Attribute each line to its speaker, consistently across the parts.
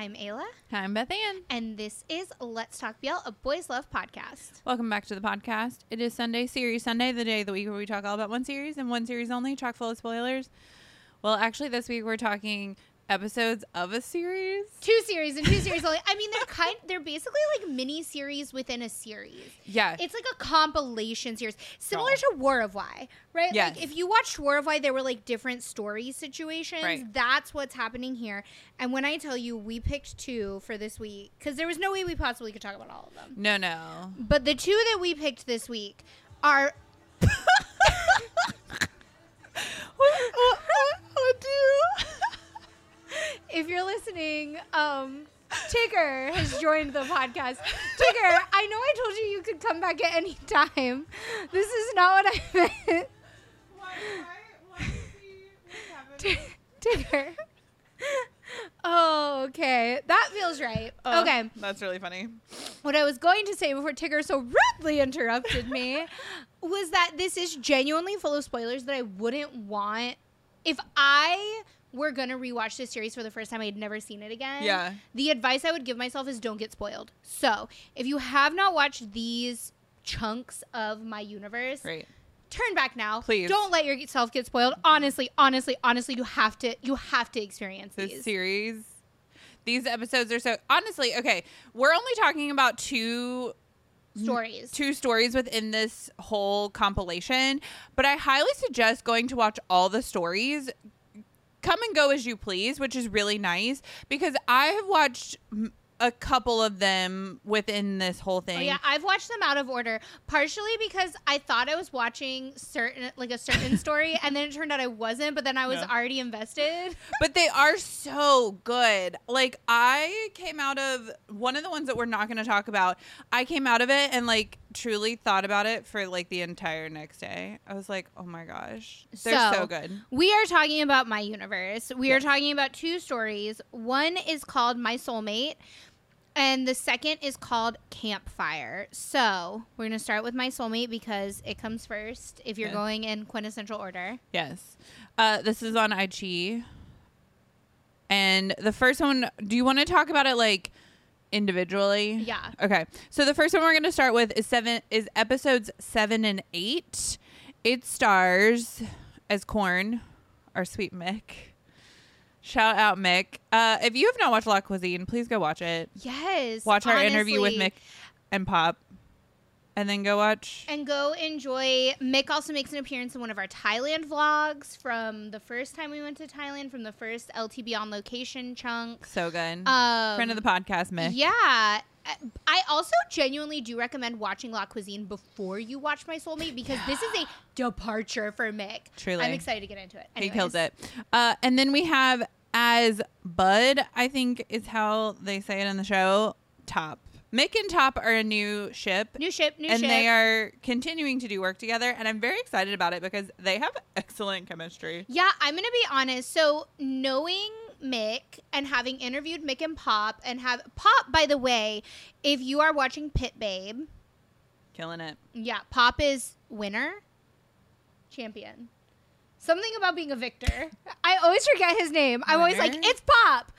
Speaker 1: I'm Ayla,
Speaker 2: Hi, I'm Beth Ann.
Speaker 1: and this is Let's Talk BL, a boys love podcast.
Speaker 2: Welcome back to the podcast. It is Sunday, Series Sunday, the day of the week where we talk all about one series and one series only, chock full of spoilers. Well, actually, this week we're talking episodes of a series.
Speaker 1: Two series and two series only. I mean, they're kind. They're basically like mini series within a series.
Speaker 2: Yeah.
Speaker 1: It's like a compilation series, similar
Speaker 2: Oh.
Speaker 1: to War of Y, right?
Speaker 2: Yes.
Speaker 1: Like if you watched War of Y, there were like different story situations.
Speaker 2: Right.
Speaker 1: That's what's happening here. And when I tell you, we picked two for this week because there was no way we possibly could talk about all of them.
Speaker 2: no, no.
Speaker 1: But the two that we picked this week are
Speaker 2: what, what, what do?
Speaker 1: If you're listening, um, Tigger has joined the podcast. Tigger, I know I told you you could come back at any time. This is not what I meant. T- Tigger. Oh, okay. That feels right.
Speaker 2: Oh,
Speaker 1: okay.
Speaker 2: That's really funny.
Speaker 1: What I was going to say before Tigger so rudely interrupted me was that this is genuinely full of spoilers that I wouldn't want if I were to rewatch this series for the first time, I'd never seen it again.
Speaker 2: Yeah.
Speaker 1: The advice I would give myself is don't get spoiled. So, if you have not watched these chunks of my universe,
Speaker 2: Great.
Speaker 1: turn back now.
Speaker 2: Please.
Speaker 1: Don't let yourself get spoiled. Honestly, honestly, honestly, you have to you have to experience
Speaker 2: This
Speaker 1: these.
Speaker 2: series, these episodes are so. Honestly, okay, we're only talking about two
Speaker 1: stories.
Speaker 2: two stories within this whole compilation, but I highly suggest going to watch all the stories. Come and go as you please, which is really nice because I have watched m- a couple of them within this whole oh, thing.
Speaker 1: Oh yeah, I've watched them out of order, partially because I thought I was watching certain like a certain story, and then it turned out I wasn't. But then I was
Speaker 2: No.
Speaker 1: already invested.
Speaker 2: but they are so good. Like I came out of one of the ones that we're not going to talk about. I came out of it and like truly thought about it for like the entire next day. I was like, "Oh my gosh. They're so,
Speaker 1: So-
Speaker 2: good."
Speaker 1: We are talking about my universe. We are talking about two stories. One is called My Soulmate, and the second is called Campfire. So we're gonna start with My Soulmate because it comes first. If you're
Speaker 2: Yes.
Speaker 1: going in quintessential order,
Speaker 2: Yes. Uh, this is on IG. And the first one, do you want to talk about it like individually?
Speaker 1: yeah.
Speaker 2: Okay. So the first one we're going to start with is seven is episodes 7 and 8. It stars as Corn, our sweet Mick. Shout out Mick. Uh, if you have not watched La Cuisine, please go watch it.
Speaker 1: Yes.
Speaker 2: Watch our interview with. Mick and Pop. And then go watch
Speaker 1: And go enjoy. Mick also makes an appearance in one of our Thailand vlogs from the first time we went to Thailand, from the first LTB on location chunk.
Speaker 2: So Good.
Speaker 1: Um,
Speaker 2: Friend of the podcast, Mick.
Speaker 1: Yeah. I also genuinely do recommend watching La Cuisine before you watch My Soulmate because this is a departure for Mick.
Speaker 2: Truly.
Speaker 1: I'm excited to get into it.
Speaker 2: He kills it. Uh, and then we have as Bud, I think is how they say it in the show. Top. Mick and Top are a new ship.
Speaker 1: New ship, new
Speaker 2: and
Speaker 1: ship.
Speaker 2: And they are continuing to do work together, and I'm very excited about it because they have excellent chemistry.
Speaker 1: Yeah, I'm gonna be honest. So knowing Mick and having interviewed Mick and Pop and have Pop, by the way, if you are watching Pit Babe,
Speaker 2: Killing it.
Speaker 1: yeah, Pop is winner, champion. Something about being a victor. I always forget his name. I'm always like, it's Pop.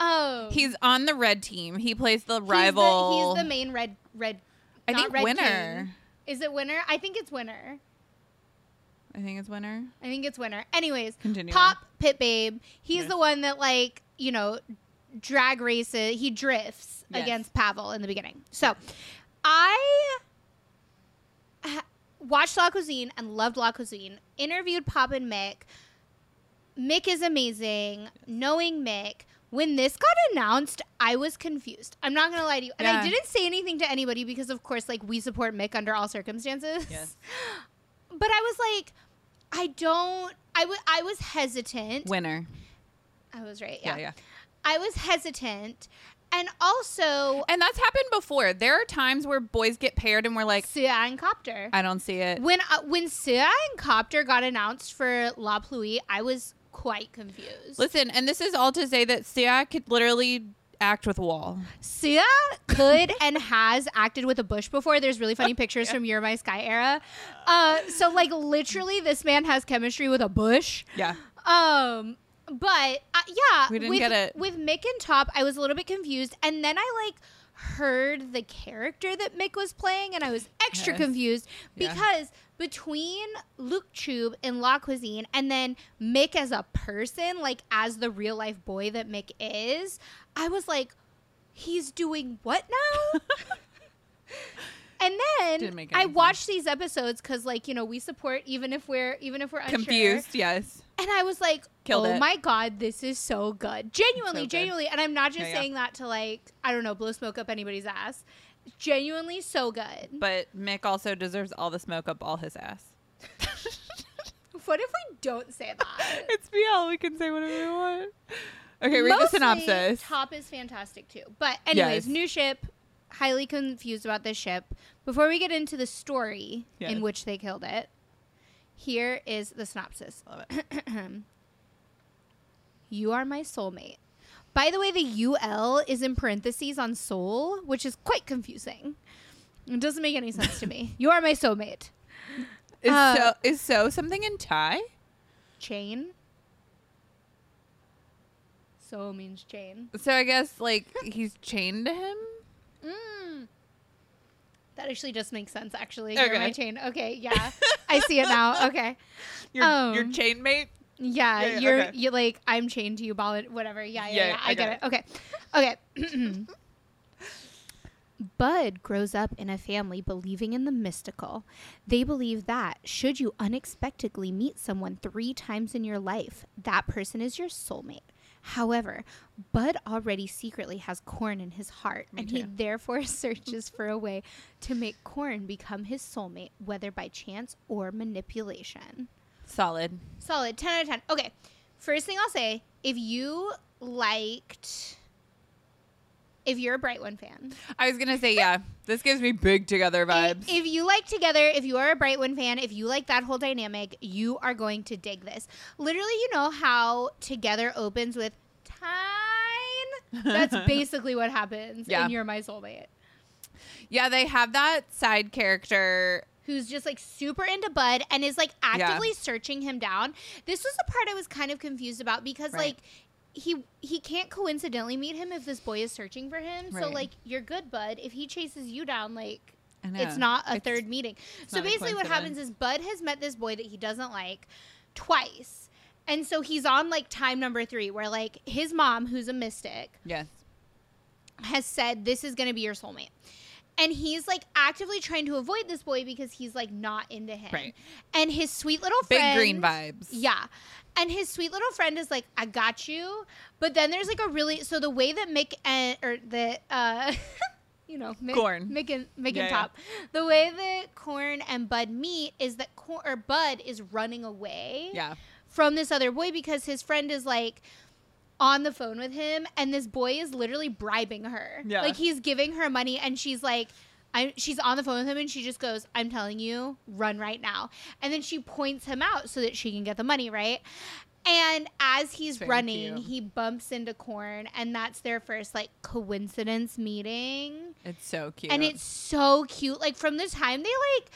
Speaker 1: Oh,
Speaker 2: He's on the red team. He plays the
Speaker 1: He's
Speaker 2: rival.
Speaker 1: the, he's the main red red.
Speaker 2: I think
Speaker 1: Red
Speaker 2: winner.
Speaker 1: King. Is it winner? I think it's winner.
Speaker 2: I think it's winner.
Speaker 1: I think it's winner. Anyways,
Speaker 2: Continue.
Speaker 1: Pop Pit Babe. He's
Speaker 2: Yes.
Speaker 1: the one that like you know drag races. He drifts
Speaker 2: Yes.
Speaker 1: against Pavel in the beginning. So I watched La Cuisine and loved La Cuisine. Interviewed Pop and Mick. Mick is amazing. Knowing Mick. When this got announced, I was confused. I'm not gonna lie to you, and I didn't say anything to anybody because, of course, like we support Mick under all circumstances.
Speaker 2: Yes.
Speaker 1: But I was like, I don't. I was hesitant.
Speaker 2: Winner.
Speaker 1: I was right.
Speaker 2: Yeah,
Speaker 1: Yeah.
Speaker 2: yeah.
Speaker 1: I was hesitant, and also
Speaker 2: And that's happened before. There are times where boys get paired and we're like,
Speaker 1: Sea and Copter.
Speaker 2: I don't see it.
Speaker 1: when uh, when Sea and Copter got announced for La Pluie, I was quite confused.
Speaker 2: Listen, and this is all to say that Sea could literally act with a wall.
Speaker 1: Sea could and has acted with a bush before. There's really funny pictures
Speaker 2: Yeah.
Speaker 1: from You're My Sky era. Uh, so like literally, this man has chemistry with a bush.
Speaker 2: Yeah.
Speaker 1: Um, but uh, yeah,
Speaker 2: We didn't
Speaker 1: with,
Speaker 2: get it.
Speaker 1: with Mick and Top. I was a little bit confused, and then I like heard the character that Mick was playing, and I was extra
Speaker 2: Yes.
Speaker 1: confused
Speaker 2: Yeah.
Speaker 1: Between Luke Chube and La Cuisine and then Mick as a person, like as the real life boy that Mick is, I was like, he's doing what now? And then I watched these episodes because, like, you know, we support even if we're even if we're unsure.
Speaker 2: Confused, yes.
Speaker 1: And I was like,
Speaker 2: Killed
Speaker 1: oh
Speaker 2: it.
Speaker 1: my God, this is so good. Genuinely,
Speaker 2: So good.
Speaker 1: genuinely. And I'm not just
Speaker 2: Yeah, yeah.
Speaker 1: saying that to, like, I don't know, blow smoke up anybody's ass. Genuinely so good.
Speaker 2: But Mick also deserves all the smoke up all his ass.
Speaker 1: What if we don't say that?
Speaker 2: It's BL. We can say whatever we want. Okay, read
Speaker 1: Mostly,
Speaker 2: the synopsis.
Speaker 1: Top is fantastic too. But, anyways,
Speaker 2: Yes.
Speaker 1: new ship. Highly confused about this ship. Before we get into the story
Speaker 2: Yes.
Speaker 1: in which they killed it, here is the synopsis.
Speaker 2: Love it.
Speaker 1: You are my soulmate. By the way, the UL is in parentheses on soul, which is quite confusing. It doesn't make any sense to me. You are my soulmate.
Speaker 2: Is
Speaker 1: Uh,
Speaker 2: so is so something in Thai?
Speaker 1: Chain. So means chain.
Speaker 2: So I guess like he's chained to him.
Speaker 1: Mm. That actually just makes sense, actually.
Speaker 2: Okay.
Speaker 1: You're my chain. Okay, yeah. I see it now. Okay.
Speaker 2: Your
Speaker 1: Um,
Speaker 2: your chain mate.
Speaker 1: Yeah,
Speaker 2: Yeah, yeah,
Speaker 1: you're
Speaker 2: okay.
Speaker 1: you like I'm chained to you, ball whatever. Yeah, yeah,
Speaker 2: Yeah,
Speaker 1: yeah.
Speaker 2: I
Speaker 1: I, get it. Okay, okay. Bud grows up in a family believing in the mystical. They believe that should you unexpectedly meet someone three times in your life, that person is your soulmate. However, Bud already secretly has corn in his heart,
Speaker 2: Me
Speaker 1: and he therefore searches for a way to make corn become his soulmate, whether by chance or manipulation.
Speaker 2: Solid.
Speaker 1: Solid. 10 out of 10. Okay. First thing I'll say if you liked. If you're a BrightWin fan,
Speaker 2: I was gonna say yeah. This gives me big together vibes.
Speaker 1: if you like Together, if you are a BrightWin fan, if you like that whole dynamic, you are going to dig this. Literally, you know how Together opens with Time? That's basically what happens
Speaker 2: Yeah.
Speaker 1: in You're My Soulmate.
Speaker 2: yeah, they have that side character.
Speaker 1: Who's just like super into Bud and is like actively searching him down. This was the part I was kind of confused about because
Speaker 2: Right.
Speaker 1: like he he can't coincidentally meet him if this boy is searching for him. So like you're good, Bud. If he chases you down, like it's not a
Speaker 2: It's-
Speaker 1: third meeting. So basically, what happens is Bud has met this boy that he doesn't like twice. And so he's on like time number three, where like his mom, who's a mystic,
Speaker 2: Yes.
Speaker 1: has said this is going to be your soulmate. And he's like actively trying to avoid this boy because he's like not into him.
Speaker 2: Right.
Speaker 1: And his sweet little friend, Big
Speaker 2: green vibes.
Speaker 1: Yeah. And his sweet little friend is like, I got you. But then there's like a really so the way that Mick and or the uh you know, Mick,
Speaker 2: Corn.
Speaker 1: Mick and Mick
Speaker 2: Yeah,
Speaker 1: and
Speaker 2: yeah.
Speaker 1: Top. The way that Corn and Bud meet is that Corn or Bud is running away
Speaker 2: Yeah.
Speaker 1: from this other boy because his friend is like on the phone with him and this boy is literally bribing her.
Speaker 2: Yeah.
Speaker 1: Like he's giving her money and she's like I, she's on the phone with him and she just goes, I'm telling you, run right now. And then she points him out so that she can get the money, right? And as he's
Speaker 2: Very
Speaker 1: running,
Speaker 2: cute.
Speaker 1: he bumps into Corn, and that's their first like coincidence meeting.
Speaker 2: It's so cute.
Speaker 1: And it's so cute. Like from the time they like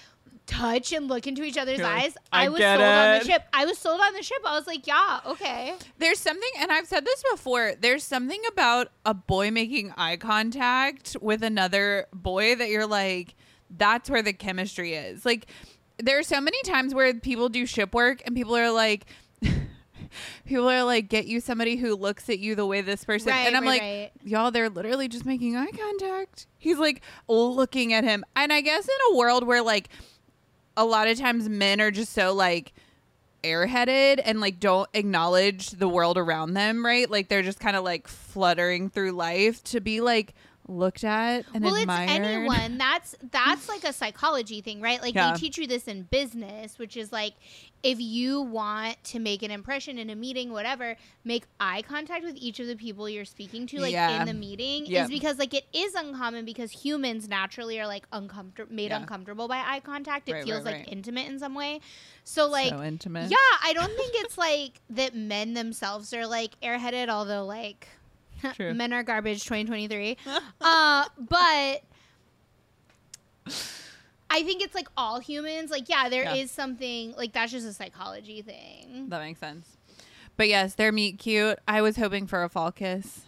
Speaker 1: touch and look into each other's
Speaker 2: You're like,
Speaker 1: eyes,
Speaker 2: "I
Speaker 1: I, was
Speaker 2: get
Speaker 1: sold on the ship. I was sold on the ship. I was like, yeah, okay.
Speaker 2: There's something, and I've said this before. There's something about a boy making eye contact with another boy that you're like, that's where the chemistry is. Like, there are so many times where people do ship work and people are like, people are like, get you somebody who looks at you the way this person.
Speaker 1: Right,
Speaker 2: and I'm
Speaker 1: right,
Speaker 2: like,
Speaker 1: right.
Speaker 2: y'all, they're literally just making eye contact. He's like looking at him. And I guess in a world where like a lot of times men are just so like airheaded and like don't acknowledge the world around them, right? Like they're just kind of like fluttering through life to be like looked at and
Speaker 1: well,
Speaker 2: admired.
Speaker 1: it's anyone. That's that's like a psychology thing, right? Like
Speaker 2: Yeah.
Speaker 1: they teach you this in business, which is like if you want to make an impression in a meeting, whatever, make eye contact with each of the people you're speaking to, like
Speaker 2: Yeah.
Speaker 1: in the meeting,
Speaker 2: Yep.
Speaker 1: is because like it is uncommon because humans naturally are like uncomfortable, made
Speaker 2: Yeah.
Speaker 1: uncomfortable by eye contact. It
Speaker 2: Right,
Speaker 1: feels
Speaker 2: right,
Speaker 1: like
Speaker 2: right.
Speaker 1: intimate in some way. So like.
Speaker 2: so intimate.
Speaker 1: Yeah, I don't think it's like that men themselves are like airheaded, although like men are garbage 2023. uh, but I think it's like all humans. Like, yeah, there is
Speaker 2: Yeah.
Speaker 1: something like that's just a psychology thing.
Speaker 2: That makes sense. But yes, they're meet cute. I was hoping for a fall kiss.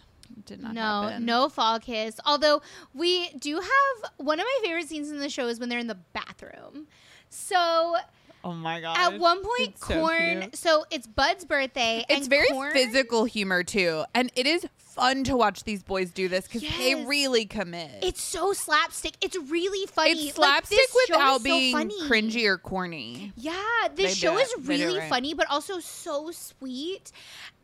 Speaker 2: Did not
Speaker 1: no,
Speaker 2: happen.
Speaker 1: no fall kiss. Although we do have one of my favorite scenes in the show is when they're in the bathroom. So
Speaker 2: Oh my god.
Speaker 1: at one point,
Speaker 2: It's
Speaker 1: Corn.
Speaker 2: cute.
Speaker 1: So, it's Bud's birthday.
Speaker 2: It's
Speaker 1: and
Speaker 2: very
Speaker 1: Corn-
Speaker 2: physical humor too, and it is fun to watch these boys do this because they really commit.
Speaker 1: It's so slapstick. It's really funny.
Speaker 2: it's slapstick
Speaker 1: show
Speaker 2: without
Speaker 1: is so
Speaker 2: being
Speaker 1: funny.
Speaker 2: cringy or corny.
Speaker 1: Yeah,
Speaker 2: They
Speaker 1: this show is.
Speaker 2: They do it
Speaker 1: really
Speaker 2: right.
Speaker 1: funny, but also so sweet.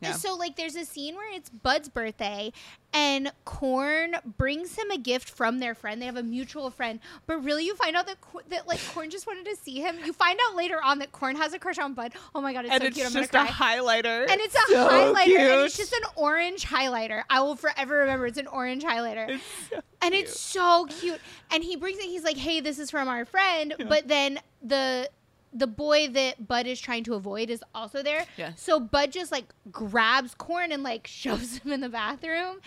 Speaker 2: Yeah.
Speaker 1: So, like, there's a scene where it's Bud's birthday, and Corn brings him a gift from their friend. They have a mutual friend, but really, you find out that that like Corn just wanted to see him. You find out later on that Corn has a crush on Bud. Oh my god, it's
Speaker 2: and
Speaker 1: so
Speaker 2: it's
Speaker 1: cute. I'm
Speaker 2: just
Speaker 1: gonna
Speaker 2: a
Speaker 1: cry.
Speaker 2: highlighter.
Speaker 1: and it's a
Speaker 2: So
Speaker 1: highlighter, and it's just an orange highlighter. I will forever remember. It's an orange highlighter
Speaker 2: It's so
Speaker 1: and
Speaker 2: cute.
Speaker 1: it's so cute. And he brings it. He's like, "Hey, this is from our friend." But then the the boy that Bud is trying to avoid is also there.
Speaker 2: Yes.
Speaker 1: So Bud just like grabs Corn and like shoves him in the bathroom,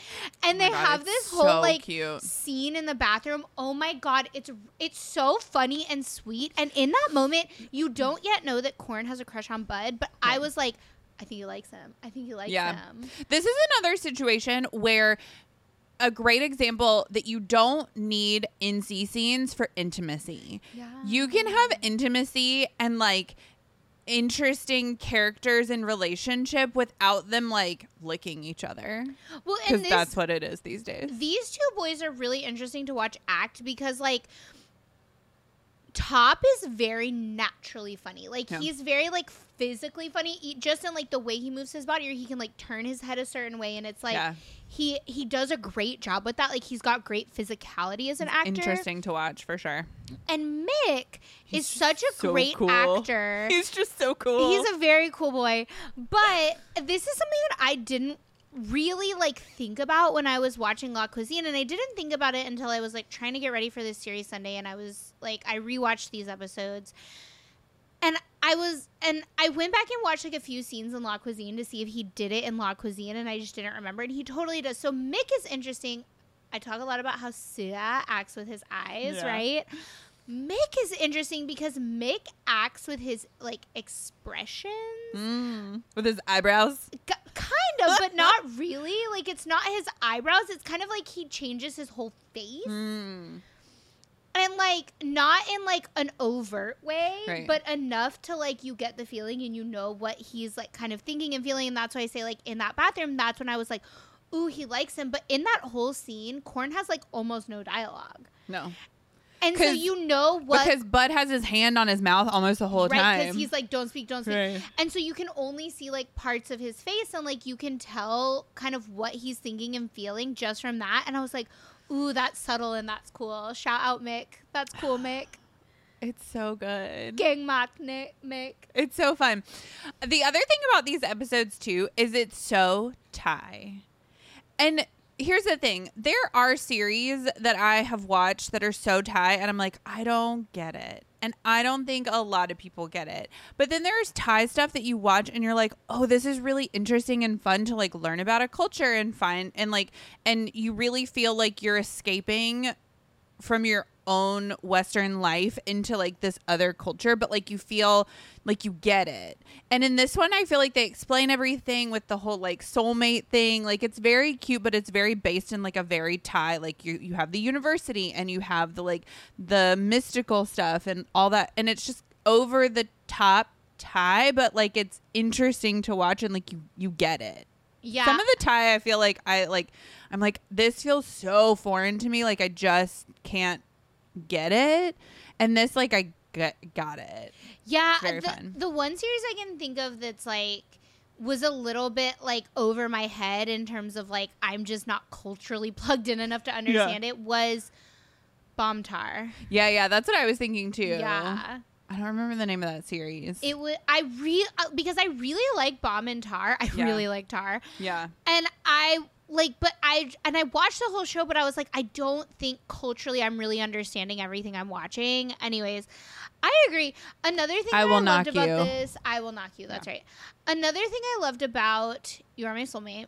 Speaker 1: and they
Speaker 2: Oh my God,
Speaker 1: have this whole
Speaker 2: so
Speaker 1: like
Speaker 2: cute.
Speaker 1: scene in the bathroom. Oh my god, it's it's so funny and sweet. And in that moment, you don't yet know that Corn has a crush on Bud, but I was like. I think he likes him. I think he likes
Speaker 2: Yeah.
Speaker 1: him.
Speaker 2: This is another situation where a great example that you don't need NC scenes for intimacy.
Speaker 1: Yeah.
Speaker 2: You can have intimacy and like interesting characters in relationship without them like licking each other
Speaker 1: Well, and
Speaker 2: because
Speaker 1: this,
Speaker 2: that's what it is these days.
Speaker 1: these two boys are really interesting to watch act because like Top is very naturally funny. Like
Speaker 2: Yeah.
Speaker 1: he's very like physically funny, e- just in like the way he moves his body, or he can like turn his head a certain way, and it's like
Speaker 2: Yeah.
Speaker 1: he he does a great job with that. Like he's got great physicality as an actor.
Speaker 2: Interesting to watch for sure.
Speaker 1: And Mick
Speaker 2: He's
Speaker 1: is such a
Speaker 2: so
Speaker 1: great
Speaker 2: cool.
Speaker 1: actor.
Speaker 2: He's just so cool.
Speaker 1: He's a very cool boy. But this is something that I didn't really like think about when I was watching La Cuisine and I didn't think about it until I was like trying to get ready for this series Sunday and I was like I rewatched these episodes. And I was and I went back and watched like a few scenes in La Cuisine to see if he did it in La Cuisine and I just didn't remember and he totally does. So Mick is interesting. I talk a lot about how Sea acts with his eyes,
Speaker 2: Yeah.
Speaker 1: right? Mick is interesting because Mick acts with his like expressions.
Speaker 2: Mm. with his eyebrows.
Speaker 1: K- kind of, but not really. Like it's not his eyebrows. It's kind of like he changes his whole face,
Speaker 2: Mm.
Speaker 1: and like not in like an overt way,
Speaker 2: Right.
Speaker 1: but enough to like you get the feeling and you know what he's like kind of thinking and feeling. And that's why I say like in that bathroom, that's when I was like, ooh, he likes him. But in that whole scene, Corn has like almost no dialogue,
Speaker 2: No,
Speaker 1: and so you know what
Speaker 2: because Bud has his hand on his mouth almost the whole
Speaker 1: right
Speaker 2: time.
Speaker 1: because he's like don't speak don't speak
Speaker 2: Right.
Speaker 1: and so you can only see like parts of his face and like you can tell kind of what he's thinking and feeling just from that and i was like ooh that's subtle and that's cool shout out mick that's cool mick
Speaker 2: It's so good.
Speaker 1: gang mock mick
Speaker 2: It's so fun. The other thing about these episodes too is it's so Thai. And here's the thing. There are series that I have watched that are so Thai and I'm like, I don't get it. And I don't think a lot of people get it. But then there's Thai stuff that you watch and you're like, "Oh, this is really interesting and fun to like learn about a culture and find and like and you really feel like you're escaping from your own western life into like this other culture but like you feel like you get it and in this one i feel like they explain everything with the whole like soulmate thing like it's very cute but it's very based in like a very thai like you you have the university and you have the like the mystical stuff and all that and it's just over the top thai but like it's interesting to watch and like you you get it
Speaker 1: yeah
Speaker 2: some of the Thai, I feel like I like. I'm like this feels so foreign to me. Like I just can't get it. And this, like, I get, got it.
Speaker 1: yeah the, the one series i can think of that's like was a little bit like over my head in terms of like i'm just not culturally plugged in enough to understand it was bomb tar
Speaker 2: Yeah, yeah, that's what I was thinking too.
Speaker 1: yeah
Speaker 2: I don't remember the name of that series.
Speaker 1: It was I really uh, because I really like Bomb and Tar. I
Speaker 2: Yeah.
Speaker 1: really like Tar,
Speaker 2: yeah,
Speaker 1: and I like, but I and I watched the whole show, but I was like, I don't think culturally I'm really understanding everything I'm watching. Anyways, I agree. Another thing
Speaker 2: I will
Speaker 1: I loved
Speaker 2: knock
Speaker 1: about
Speaker 2: you.
Speaker 1: this, I will knock you. That's right. Another thing I loved about You Are My Soulmate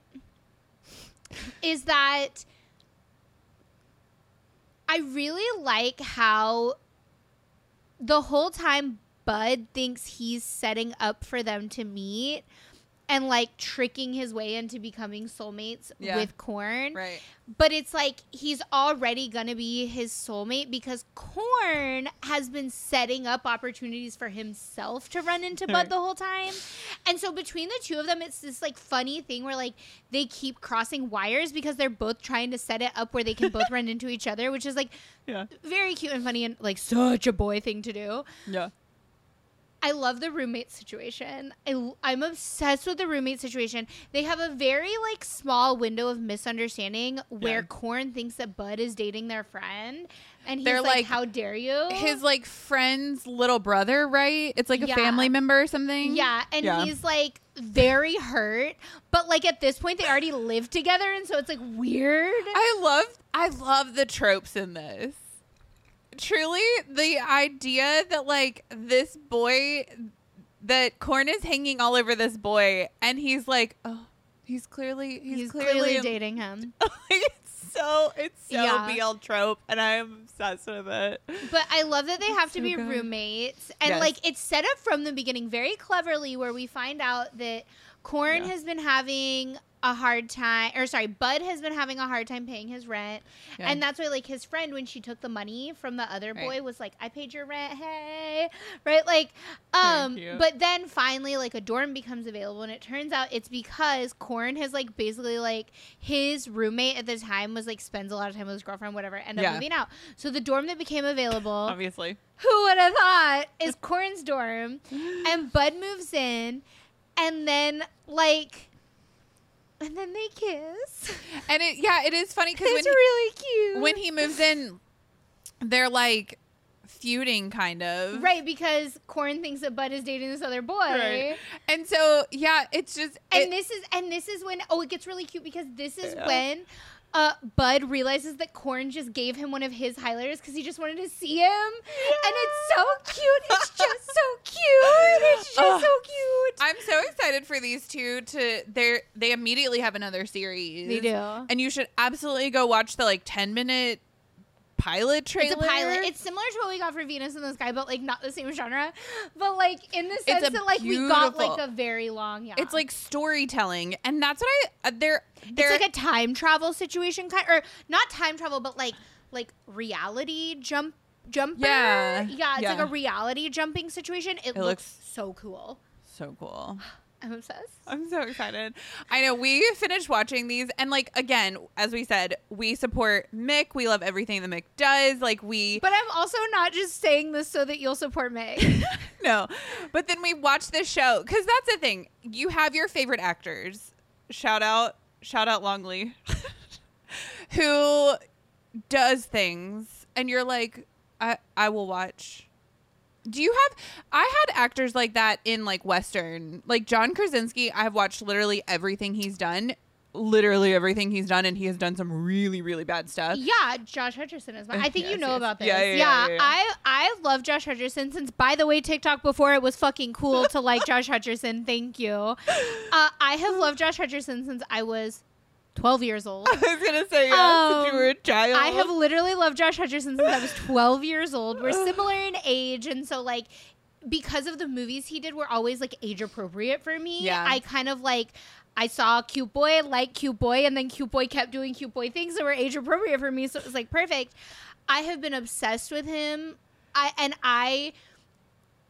Speaker 1: is that I really like how the whole time Bud thinks he's setting up for them to meet. And like tricking his way into becoming soulmates
Speaker 2: Yeah.
Speaker 1: with Corn.
Speaker 2: Right.
Speaker 1: But it's like he's already gonna be his soulmate because Corn has been setting up opportunities for himself to run into Bud the whole time. And so between the two of them, it's this like funny thing where like they keep crossing wires because they're both trying to set it up where they can both run into each other, which is like
Speaker 2: Yeah.
Speaker 1: very cute and funny and like such a boy thing to do.
Speaker 2: Yeah.
Speaker 1: I love the roommate situation. I, I'm obsessed with the roommate situation. They have a very like small window of misunderstanding where
Speaker 2: Yeah.
Speaker 1: Corn thinks that Bud is dating their friend, and he's
Speaker 2: They're
Speaker 1: like,
Speaker 2: like-
Speaker 1: "How dare you?"
Speaker 2: His like friend's little brother, right? It's like a
Speaker 1: Yeah.
Speaker 2: family member or something.
Speaker 1: yeah, and
Speaker 2: Yeah.
Speaker 1: he's like very hurt, but like at this point they already live together, and so it's like weird.
Speaker 2: I love I love the tropes in this. Truly, the idea that like this boy that Corn is hanging all over this boy and he's like, "Oh, he's clearly he's,
Speaker 1: he's,
Speaker 2: clearly,
Speaker 1: clearly, dating him.
Speaker 2: it's so it's so
Speaker 1: Yeah.
Speaker 2: BL trope and I'm obsessed with it.
Speaker 1: But I love that they have to
Speaker 2: So
Speaker 1: be
Speaker 2: good.
Speaker 1: roommates. And
Speaker 2: Yes.
Speaker 1: like it's set up from the beginning very cleverly where we find out that Corn
Speaker 2: Yeah.
Speaker 1: has been having a hard time or sorry, Bud has been having a hard time paying his rent.
Speaker 2: Yeah.
Speaker 1: And that's why like his friend when she took the money from the other boy
Speaker 2: Right.
Speaker 1: was like, I paid your rent, hey. Right? Like um but then finally like a dorm becomes available and it turns out it's because Corn has like basically like his roommate at the time was like spends a lot of time with his girlfriend, whatever, end up
Speaker 2: Yeah.
Speaker 1: moving out. So the dorm that became available
Speaker 2: Obviously.
Speaker 1: who would have thought is Corn's dorm and Bud moves in and then like and then they kiss.
Speaker 2: And it yeah, it is funny because
Speaker 1: It's
Speaker 2: when
Speaker 1: really cute.
Speaker 2: when he moves in, they're like feuding kind of.
Speaker 1: Right, because Corn thinks that Bud is dating this other boy.
Speaker 2: Right. And so yeah, it's just
Speaker 1: And
Speaker 2: it-
Speaker 1: this is and this is when oh it gets really cute because this is
Speaker 2: Yeah.
Speaker 1: when uh, Bud realizes that Corn just gave him one of his highlighters because he just wanted to see him, and it's so cute. It's just so cute. It's just
Speaker 2: Ugh.
Speaker 1: so cute.
Speaker 2: I'm so excited for these two to they they immediately have another series.
Speaker 1: They do.
Speaker 2: And you should absolutely go watch the like 10 minute pilot trailer.
Speaker 1: It's a pilot. It's similar to what we got for Venus in the Sky, but like not the same genre. But like in the sense that like we got like a very long. Yeah,
Speaker 2: It's like storytelling, and that's what I uh, they're
Speaker 1: it's like a time travel situation, kind or not time travel, but like like reality jump jumper.
Speaker 2: Yeah.
Speaker 1: yeah. It's
Speaker 2: Yeah.
Speaker 1: like a reality jumping situation. It, looks,
Speaker 2: looks-
Speaker 1: so cool.
Speaker 2: so cool.
Speaker 1: I'm obsessed.
Speaker 2: I'm so excited. I know we finished watching these and like again, as we said, we support Mick. We love everything that Mick does. Like we
Speaker 1: But I'm also not just saying this so that you'll support Meg.
Speaker 2: no. But then we watch this show cuz that's the thing. You have your favorite actors. Shout out shout out Longley. who does things and you're like I I will watch. Do you have I had actors like that in like western. Like John Krasinski, I've watched literally everything he's done. Literally everything he's done and he has done some really really bad stuff.
Speaker 1: yeah, Josh Hutcherson is mine. I think you know
Speaker 2: yes.
Speaker 1: about this.
Speaker 2: Yeah,
Speaker 1: Yeah,
Speaker 2: yeah, yeah, yeah, yeah.
Speaker 1: I I love Josh Hutcherson since by the way TikTok before it was fucking cool to like Josh Hutcherson. Thank you. Uh, I have loved Josh Hutcherson since I was 12 years old.
Speaker 2: I was gonna say yeah, since you
Speaker 1: Um,
Speaker 2: were a child.
Speaker 1: I have literally loved Josh Hutcherson since I was 12 years old. We're similar in age, and so like because of the movies he did, were always like age appropriate for me.
Speaker 2: Yeah.
Speaker 1: I kind of like. I saw cute boy, like cute boy, and then cute boy kept doing cute boy things that were age appropriate for me, so it was like perfect. I have been obsessed with him. I and I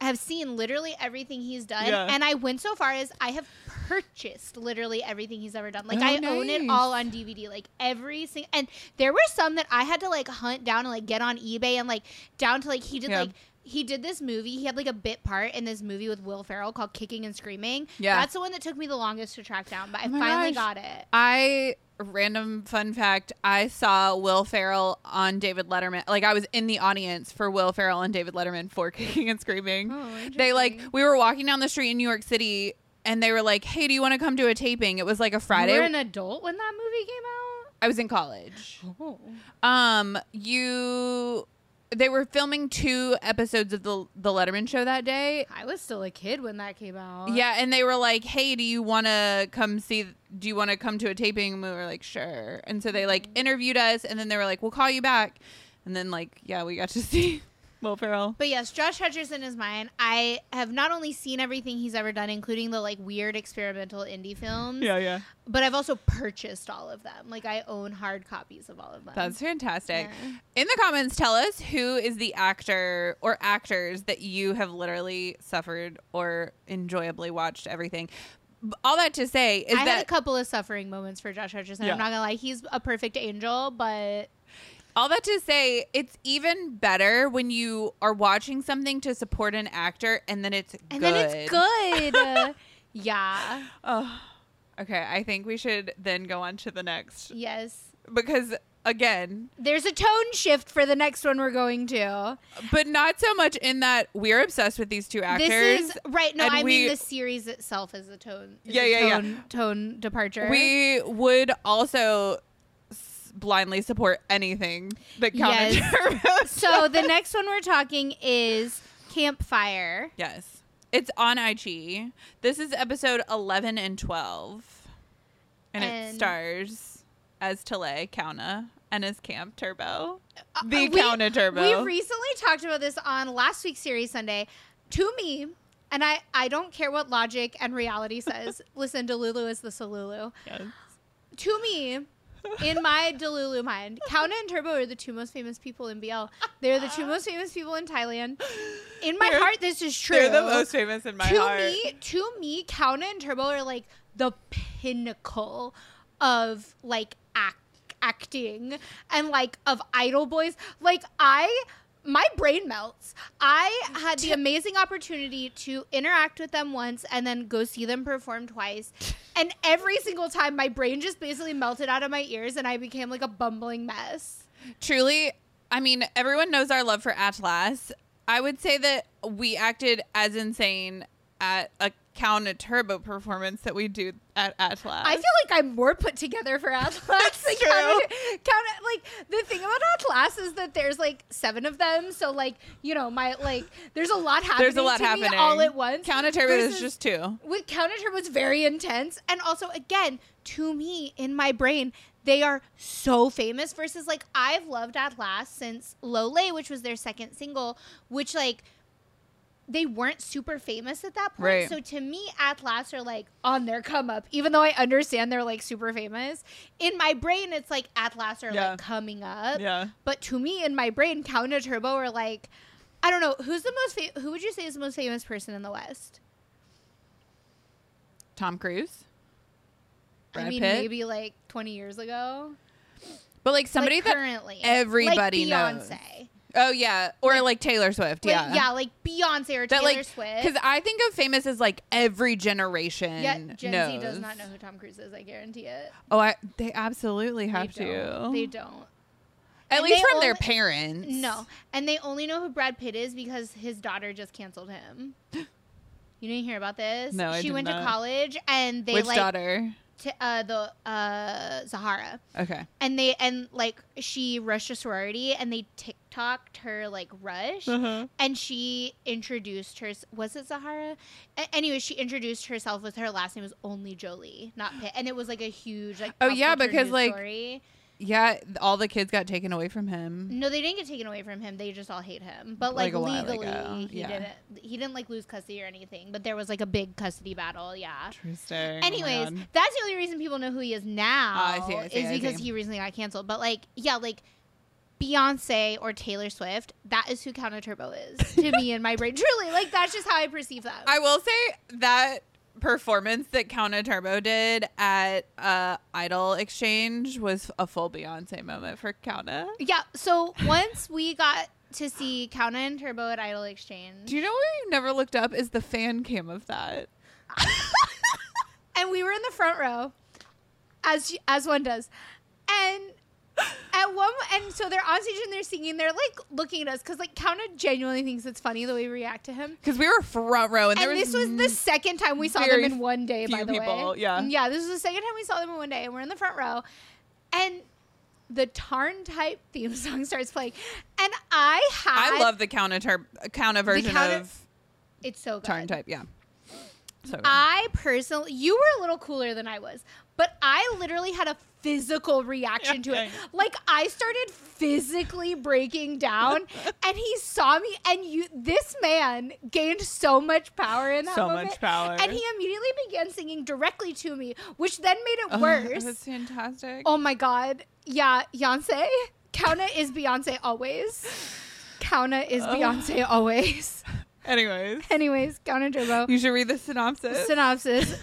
Speaker 1: have seen literally everything he's done,
Speaker 2: Yeah.
Speaker 1: and I went so far as I have purchased literally everything he's ever done. Like
Speaker 2: Oh,
Speaker 1: I own it all on DVD, like every single. And there were some that I had to like hunt down and like get on eBay and like down to like he did
Speaker 2: Yeah.
Speaker 1: like he did this movie. He had like a bit part in this movie with Will Ferrell called Kicking and Screaming.
Speaker 2: Yeah.
Speaker 1: that's the one that took me the longest to track down, but I
Speaker 2: Oh
Speaker 1: finally
Speaker 2: gosh.
Speaker 1: got it.
Speaker 2: I random fun fact. I saw Will Ferrell on David Letterman. Like I was in the audience for Will Ferrell and David Letterman for Kicking and Screaming.
Speaker 1: Oh,
Speaker 2: they like we were walking down the street in New York City, and they were like, "Hey, do you want to come to a taping?" It was like a Friday.
Speaker 1: You were an adult when that movie came out.
Speaker 2: I was in college.
Speaker 1: Oh,
Speaker 2: Um, you. They were filming two episodes of the the Letterman show that day.
Speaker 1: I was still a kid when that came out.
Speaker 2: Yeah, and they were like, "Hey, do you want to come see? Do you want to come to a taping?" And we were like, "Sure." And so they like interviewed us, and then they were like, "We'll call you back." And then like, yeah, we got to see Will Ferrell.
Speaker 1: But yes, Josh Hutcherson is mine. I have not only seen everything he's ever done, including the like weird experimental indie films,
Speaker 2: Yeah, yeah.
Speaker 1: but I've also purchased all of them. Like I own hard copies of all of them.
Speaker 2: That's fantastic.
Speaker 1: Yeah.
Speaker 2: In the comments, tell us who is the actor or actors that you have literally suffered or enjoyably watched everything. All that to say is
Speaker 1: I had a couple of suffering moments for Josh Hutcherson.
Speaker 2: Yeah.
Speaker 1: I'm not gonna lie, he's a perfect angel, but
Speaker 2: all that to say it's even better when you are watching something to support an actor and then it's
Speaker 1: and
Speaker 2: good.
Speaker 1: then it's good. yeah.
Speaker 2: Oh, okay. I think we should then go on to the next
Speaker 1: Yes.
Speaker 2: because again,
Speaker 1: There's a tone shift for the next one we're going to.
Speaker 2: but not so much in that we're obsessed with these two actors.
Speaker 1: This is right. No, I
Speaker 2: we-
Speaker 1: mean the series itself is a tone. is
Speaker 2: Yeah,
Speaker 1: a
Speaker 2: yeah, yeah.
Speaker 1: tone, Tone departure.
Speaker 2: We would also blindly support anything that counted.
Speaker 1: Yes. so the next one we're talking is Campfire.
Speaker 2: yes, it's on IG. This is episode eleven and twelve, and, it stars as Talay Kaownah and as Camp Turbo,
Speaker 1: Uh,
Speaker 2: the
Speaker 1: we-
Speaker 2: Kaownah Turbo.
Speaker 1: We recently talked about this on last week's series Sunday. To me, and I, I don't care what logic and reality says. Listen, Delulu is the Salulu.
Speaker 2: Yes.
Speaker 1: To me, in my Delulu mind, Kaownah and Turbo are the two most famous people in BL. They're the two most famous people in Thailand. In my
Speaker 2: They're-
Speaker 1: heart, this is true.
Speaker 2: They're the most famous in my heart.
Speaker 1: to
Speaker 2: heart.
Speaker 1: me, to me, Kaownah and Turbo are like the pinnacle of like act, acting and like of idol boys. Like I my brain melts. I had the amazing opportunity to interact with them once and then go see them perform twice. And every single time my brain just basically melted out of my ears and I became like a bumbling mess.
Speaker 2: Truly, I mean, everyone knows our love for Atlas. I would say that we acted as insane at a Kaownah Turbo performance that we do at Atlas.
Speaker 1: I feel like I'm more put together for Atlas. Like,
Speaker 2: true.
Speaker 1: Count, count, like the thing about Atlas is that there's like seven of them, so like you know my like there's a lot happening.
Speaker 2: There's a lot happening
Speaker 1: all at once.
Speaker 2: Kaownah Turbo is just two.
Speaker 1: with Kaownah Turbo was very intense, and also again to me in my brain they are so famous. Versus like I've loved Atlas since Lole, which was their second single, which like they weren't super famous at that point.
Speaker 2: Right.
Speaker 1: So to me, Atlas are like on their come up, even though I understand they're like super famous. In my brain, it's like Atlas are
Speaker 2: Yeah.
Speaker 1: like coming up.
Speaker 2: Yeah.
Speaker 1: But to me, in my brain, Kaownah Turbo are like, I don't know, who's the most fa- who would you say is the most famous person in the West?
Speaker 2: Tom Cruise. Brad
Speaker 1: I mean,
Speaker 2: Pitt.
Speaker 1: maybe like 20 years ago.
Speaker 2: But like somebody
Speaker 1: like
Speaker 2: that
Speaker 1: currently
Speaker 2: everybody
Speaker 1: like
Speaker 2: knows. Oh yeah, or like,
Speaker 1: Like-
Speaker 2: Taylor Swift.
Speaker 1: Like,
Speaker 2: yeah.
Speaker 1: yeah, like Beyonce or
Speaker 2: That
Speaker 1: Taylor
Speaker 2: like
Speaker 1: Swift.
Speaker 2: because I think of famous as like every generation.
Speaker 1: yeah, Gen
Speaker 2: knows.
Speaker 1: Z does not know who Tom Cruise is. I guarantee it.
Speaker 2: Oh, I, they absolutely have
Speaker 1: they
Speaker 2: to.
Speaker 1: They don't.
Speaker 2: At
Speaker 1: and
Speaker 2: least from their parents.
Speaker 1: No, and they only know who Brad Pitt is because his daughter just canceled him. You didn't hear about this?
Speaker 2: No, I
Speaker 1: she went
Speaker 2: not.
Speaker 1: to college and they
Speaker 2: Which
Speaker 1: like
Speaker 2: daughter?
Speaker 1: T- uh, the uh, Zahara.
Speaker 2: Okay.
Speaker 1: and they and like she rushed a sorority and they TikToked her like rush
Speaker 2: Uh-huh.
Speaker 1: and she introduced her was it Zahara? A- anyway, she introduced herself with her last name was only Jolie, not Pitt, and it was like a huge like
Speaker 2: Oh, yeah, because, like,
Speaker 1: story.
Speaker 2: Yeah, all the kids got taken away from him.
Speaker 1: no, they didn't get taken away from him. They just all hate him. But
Speaker 2: Like
Speaker 1: like, legally,
Speaker 2: ago,
Speaker 1: he
Speaker 2: yeah.
Speaker 1: didn't. He didn't like lose custody or anything. But there was like a big custody battle. Yeah.
Speaker 2: Interesting. Oh
Speaker 1: Anyways,
Speaker 2: God.
Speaker 1: that's the only reason people know who he is now.
Speaker 2: Ah, I see, I see,
Speaker 1: is
Speaker 2: I
Speaker 1: because
Speaker 2: see.
Speaker 1: he recently got canceled. But like, yeah, like Beyonce or Taylor Swift, that is who Kaownah Turbo is to me in my brain. Truly, like that's just how I perceive that.
Speaker 2: I will say that performance that Kaownah Turbo did at uh, Idol Exchange was a full Beyonce moment for Kaownah.
Speaker 1: yeah. So once we got to see Kaownah and Turbo at Idol Exchange,
Speaker 2: Do you know what we never looked up is the fan cam of that?
Speaker 1: and we were in the front row, as as one does, and at one and so they're on stage and they're singing. They're like looking at us because like Kaownah genuinely thinks it's funny the way we react to him.
Speaker 2: Because we were front row, and,
Speaker 1: And
Speaker 2: there
Speaker 1: this was the second time we saw them in one day, by the
Speaker 2: people,
Speaker 1: way.
Speaker 2: yeah.
Speaker 1: Yeah, this was the second time we saw them in one day, and we're in the front row. And the TharnType theme song starts playing. And I had
Speaker 2: I love the Counta Tur- Counta version
Speaker 1: Counta-
Speaker 2: of
Speaker 1: it's so good.
Speaker 2: TharnType. Yeah. So good.
Speaker 1: I personally you were a little cooler than I was, but I literally had a physical reaction to it. Like I started physically breaking down and he saw me and you this man gained so much power in that
Speaker 2: So
Speaker 1: moment.
Speaker 2: much power.
Speaker 1: And he immediately began singing directly to me, which then made it
Speaker 2: Oh,
Speaker 1: worse.
Speaker 2: That's fantastic.
Speaker 1: Oh my god. Yeah, Beyonce. Kaownah is Beyonce always. Kaownah is
Speaker 2: Oh.
Speaker 1: Beyonce always.
Speaker 2: Anyways,
Speaker 1: Anyways, Kaownah Turbo.
Speaker 2: you should read the synopsis.
Speaker 1: Synopsis.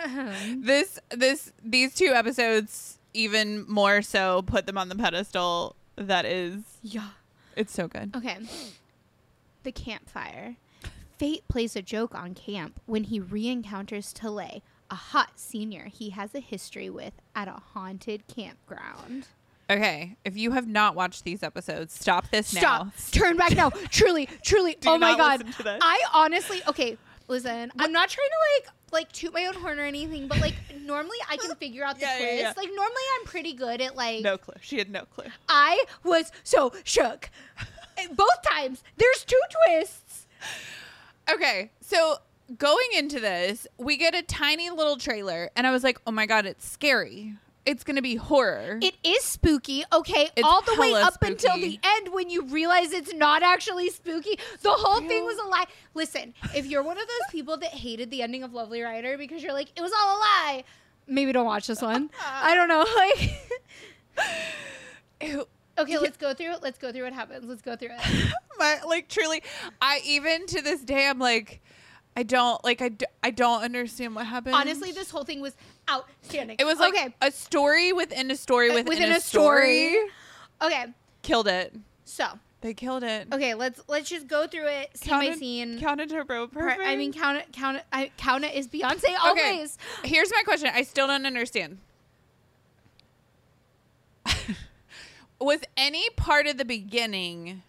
Speaker 2: this this these two episodes even more so put them on the pedestal that is
Speaker 1: yeah.
Speaker 2: it's so good.
Speaker 1: Okay. The campfire. Fate plays a joke on camp when he re encounters Talay, a hot senior he has a history with at a haunted campground.
Speaker 2: Okay, if you have not watched these episodes, stop this
Speaker 1: Stop.
Speaker 2: now.
Speaker 1: Turn back now. Truly, truly.
Speaker 2: Do
Speaker 1: oh my god. I honestly okay, listen. I'm not trying to like like toot my own horn or anything, but like normally I can figure out the
Speaker 2: Yeah,
Speaker 1: twist.
Speaker 2: yeah, yeah.
Speaker 1: Like normally I'm pretty good at like
Speaker 2: No clue. She had no clue.
Speaker 1: I was so shook. Eh, both times. There's two twists.
Speaker 2: Okay, so going into this, we get a tiny little trailer, and I was like, "Oh my god, it's scary! It's gonna be horror."
Speaker 1: It is spooky, okay,
Speaker 2: It's
Speaker 1: all the way up until the end when you realize it's not actually spooky. The whole thing was a lie. Listen, if you're one of those people that hated the ending of Lovely Writer because you're like, it was all a lie, maybe don't watch this one. I don't know. Like, okay, let's go through it. Let's go through what happens. Let's go through it.
Speaker 2: my like truly, I even to this day, I'm like, I don't like, I, d- I don't understand what happened.
Speaker 1: Honestly, this whole thing was outstanding.
Speaker 2: it was like
Speaker 1: okay,
Speaker 2: a story within a story
Speaker 1: uh,
Speaker 2: within,
Speaker 1: within
Speaker 2: a,
Speaker 1: a story.
Speaker 2: story.
Speaker 1: Okay,
Speaker 2: Killed it.
Speaker 1: so
Speaker 2: They killed it.
Speaker 1: okay, let's let's just go through it scene by scene.
Speaker 2: Counted turbo.
Speaker 1: Per-
Speaker 2: Perfect.
Speaker 1: I mean, count it, count it, I, count it is Beyonce always.
Speaker 2: Here's my question. I still don't understand. Was any part of the beginning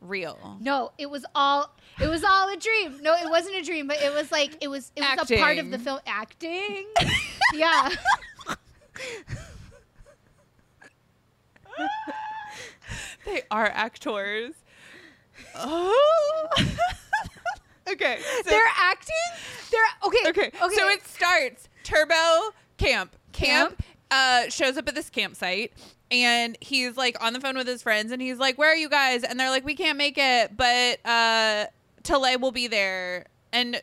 Speaker 2: real?
Speaker 1: No, it was all it was all a dream. No, it wasn't a dream, but it was like it was it was a part of the film acting. yeah.
Speaker 2: They are actors. Oh. okay. So,
Speaker 1: They're acting. They're okay.
Speaker 2: okay.
Speaker 1: Okay.
Speaker 2: So it starts Turbo Camp. Camp,
Speaker 1: Camp.
Speaker 2: uh, shows up at this campsite. And he's like on the phone with his friends, and he's like, "Where are you guys?" And they're like, "We can't make it, but uh, Talay will be there." And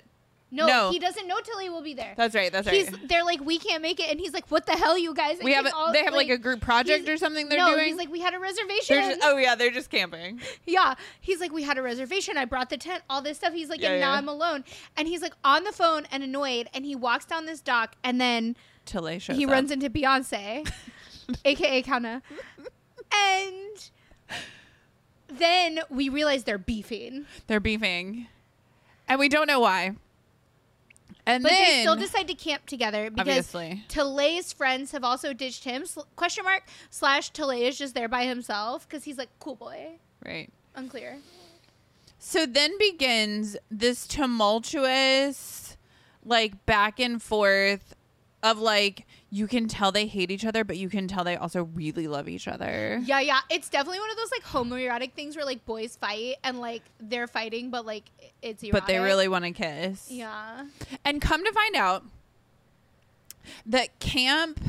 Speaker 1: no,
Speaker 2: no.
Speaker 1: he doesn't know till will be there.
Speaker 2: that's right. That's right.
Speaker 1: They're like we can't make it, and he's like, "What the hell, you guys?"
Speaker 2: we have a,
Speaker 1: all-
Speaker 2: they have like, a group project or something they're
Speaker 1: no,
Speaker 2: doing.
Speaker 1: he's like, "We had a reservation."
Speaker 2: just, oh yeah, they're just camping.
Speaker 1: Yeah. He's like, we had a reservation. I brought the tent, all this stuff. He's like,
Speaker 2: Yeah,
Speaker 1: and now. I'm alone. And he's like on the phone and annoyed. And he walks down this dock and then
Speaker 2: Talay shows
Speaker 1: he
Speaker 2: up.
Speaker 1: runs into Beyonce, aka Kana. And then we realize they're beefing.
Speaker 2: They're beefing, and we don't know why. And
Speaker 1: But
Speaker 2: then
Speaker 1: they still decide to camp together because
Speaker 2: obviously,
Speaker 1: Talay's friends have also ditched him. Sl- question mark slash Talay is just there by himself because he's like cool boy.
Speaker 2: right.
Speaker 1: Unclear.
Speaker 2: So then begins this tumultuous, like back and forth of like you can tell they hate each other, but you can tell they also really love each other.
Speaker 1: Yeah, yeah. It's definitely one of those like homoerotic things where like boys fight and like they're fighting, but like it's erotic.
Speaker 2: But they really want to kiss.
Speaker 1: Yeah.
Speaker 2: And come to find out that Camp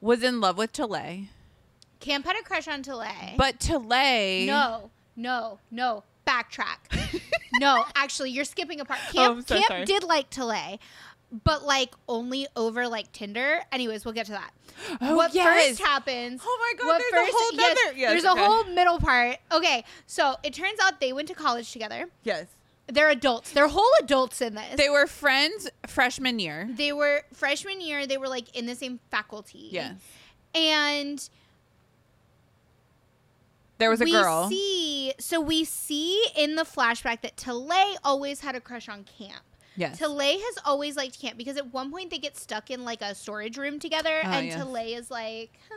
Speaker 2: was in love with Talay,
Speaker 1: Camp had a crush on Talay.
Speaker 2: but Talay
Speaker 1: no, no, no. Backtrack. no, actually, you're skipping a part.
Speaker 2: Oh,
Speaker 1: Camp,
Speaker 2: I'm so
Speaker 1: Camp
Speaker 2: sorry.
Speaker 1: did like Talay, but like only over like Tinder. Anyways, we'll get to that.
Speaker 2: Oh,
Speaker 1: what
Speaker 2: yes.
Speaker 1: first happens?
Speaker 2: Oh my God, there's a whole
Speaker 1: yes,
Speaker 2: nother- yes,
Speaker 1: there's
Speaker 2: okay.
Speaker 1: a whole middle part. Okay, so it turns out they went to college together.
Speaker 2: Yes.
Speaker 1: They're adults. They're whole adults in this.
Speaker 2: They were friends freshman year.
Speaker 1: They were freshman year. They were like in the same faculty.
Speaker 2: Yes.
Speaker 1: And
Speaker 2: There was a
Speaker 1: we
Speaker 2: girl.
Speaker 1: see so we see in the flashback that Talay always had a crush on Camp.
Speaker 2: Yes.
Speaker 1: Talay has always liked Camp because at one point they get stuck in like a storage room together,
Speaker 2: Oh,
Speaker 1: and
Speaker 2: yes.
Speaker 1: Talay is like. "Huh,"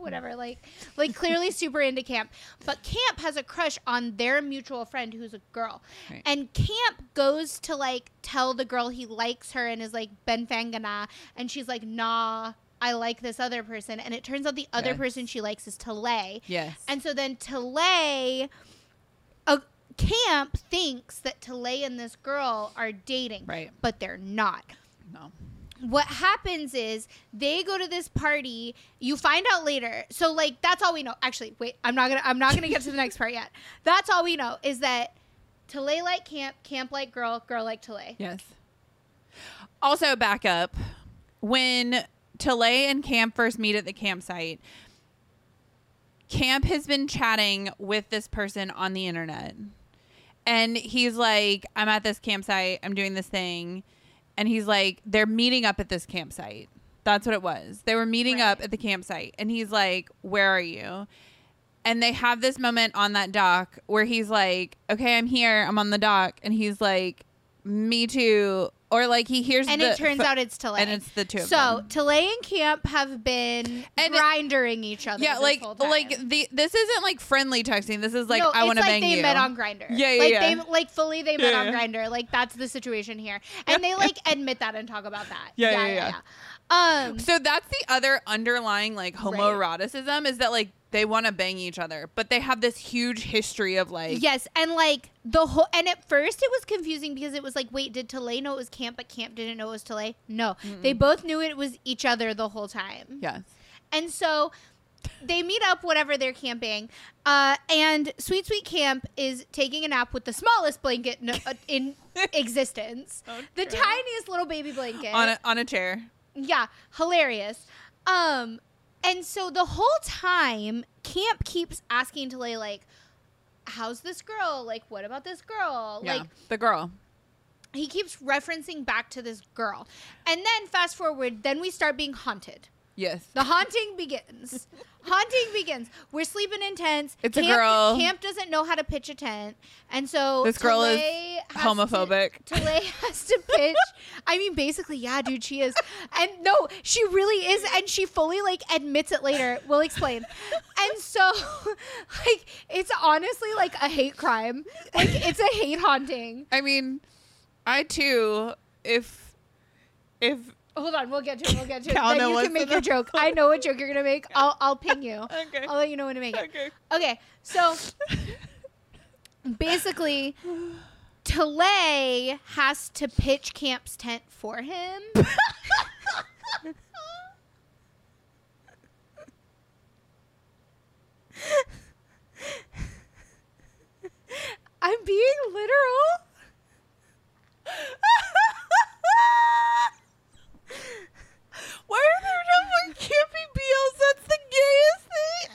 Speaker 1: Whatever, like, like clearly super into Camp, but Camp has a crush on their mutual friend who's a girl,
Speaker 2: Right.
Speaker 1: and Camp goes to like tell the girl he likes her and is like Ben Fangana, and she's like, nah, I like this other person, and it turns out the other
Speaker 2: Yes.
Speaker 1: person she likes is Talay,
Speaker 2: yes.
Speaker 1: and so then Talay, camp thinks that Talay and this girl are dating,
Speaker 2: right.
Speaker 1: but they're not.
Speaker 2: No.
Speaker 1: what happens is they go to this party you find out later so like that's all we know actually wait i'm not gonna i'm not gonna get to the next part yet that's all we know is that Talay like camp camp like girl girl like Talay
Speaker 2: Yes. Also, back up. When Talay and Camp first meet at the campsite, Camp has been chatting with this person on the internet. And he's like, I'm at this campsite. I'm doing this thing. And he's like, they're meeting up at this campsite. That's what it was. They were meeting
Speaker 1: Right.
Speaker 2: up at the campsite. And he's like, Where are you? And they have this moment on that dock where he's like, Okay, I'm here. I'm on the dock. And he's like, Me too. Or like he hears
Speaker 1: and
Speaker 2: the
Speaker 1: it turns
Speaker 2: pho-
Speaker 1: out it's Talay
Speaker 2: and it's the two of
Speaker 1: so
Speaker 2: them.
Speaker 1: Talay and Camp have been
Speaker 2: And-
Speaker 1: grindering each other
Speaker 2: Yeah,
Speaker 1: this
Speaker 2: like
Speaker 1: whole time.
Speaker 2: like the this isn't like friendly texting. This is like
Speaker 1: no,
Speaker 2: I want to
Speaker 1: like
Speaker 2: bang
Speaker 1: they
Speaker 2: you.
Speaker 1: met on Grindr.
Speaker 2: Yeah, yeah,
Speaker 1: like
Speaker 2: yeah.
Speaker 1: they like fully they met
Speaker 2: Yeah,
Speaker 1: on
Speaker 2: yeah.
Speaker 1: Grindr. Like that's the situation here, and they like admit that and talk about that.
Speaker 2: Yeah,
Speaker 1: yeah,
Speaker 2: yeah,
Speaker 1: yeah.
Speaker 2: yeah.
Speaker 1: Um,
Speaker 2: So that's the other underlying like homoeroticism is that like they want to bang each other, but they have this huge history of like
Speaker 1: yes, and like the whole, and at first it was confusing because it was like, wait, did Talay know it was Camp, but Camp didn't know it was Talay? No, they both knew it was each other the whole time.
Speaker 2: yes.
Speaker 1: And so they meet up whenever they're camping. Uh, and Sweet Sweet Camp is taking a nap with the smallest blanket in, uh, in existence.
Speaker 2: So
Speaker 1: the tiniest little baby blanket.
Speaker 2: on a, on a chair.
Speaker 1: yeah, hilarious. Um, and so the whole time, Camp keeps asking Talay, like, how's this girl? Like, what about this girl?
Speaker 2: Yeah,
Speaker 1: Like,
Speaker 2: the girl.
Speaker 1: he keeps referencing back to this girl. And then fast forward, then we start being haunted.
Speaker 2: Yes.
Speaker 1: The haunting begins. haunting begins. We're sleeping in tents.
Speaker 2: It's a
Speaker 1: camp,
Speaker 2: girl.
Speaker 1: Camp doesn't know how to pitch a tent, and so
Speaker 2: This girl is homophobic.
Speaker 1: To, has to pitch. I mean, basically, yeah, dude, she is. And no, she really is, and she fully like admits it later. We'll explain. And so, like, it's honestly like a hate crime. Like, it's a hate haunting.
Speaker 2: I mean, I too if if
Speaker 1: Hold on, we'll get to it. We'll get to it.
Speaker 2: Cal
Speaker 1: Then you can make your joke. I know what joke you're gonna make. I'll I'll ping you.
Speaker 2: Okay.
Speaker 1: I'll let you know when to make it.
Speaker 2: Okay.
Speaker 1: Okay, so basically, Talay has to pitch Camp's tent for him. I'm being literal.
Speaker 2: Why are there no more camping BLs? That's the gayest thing.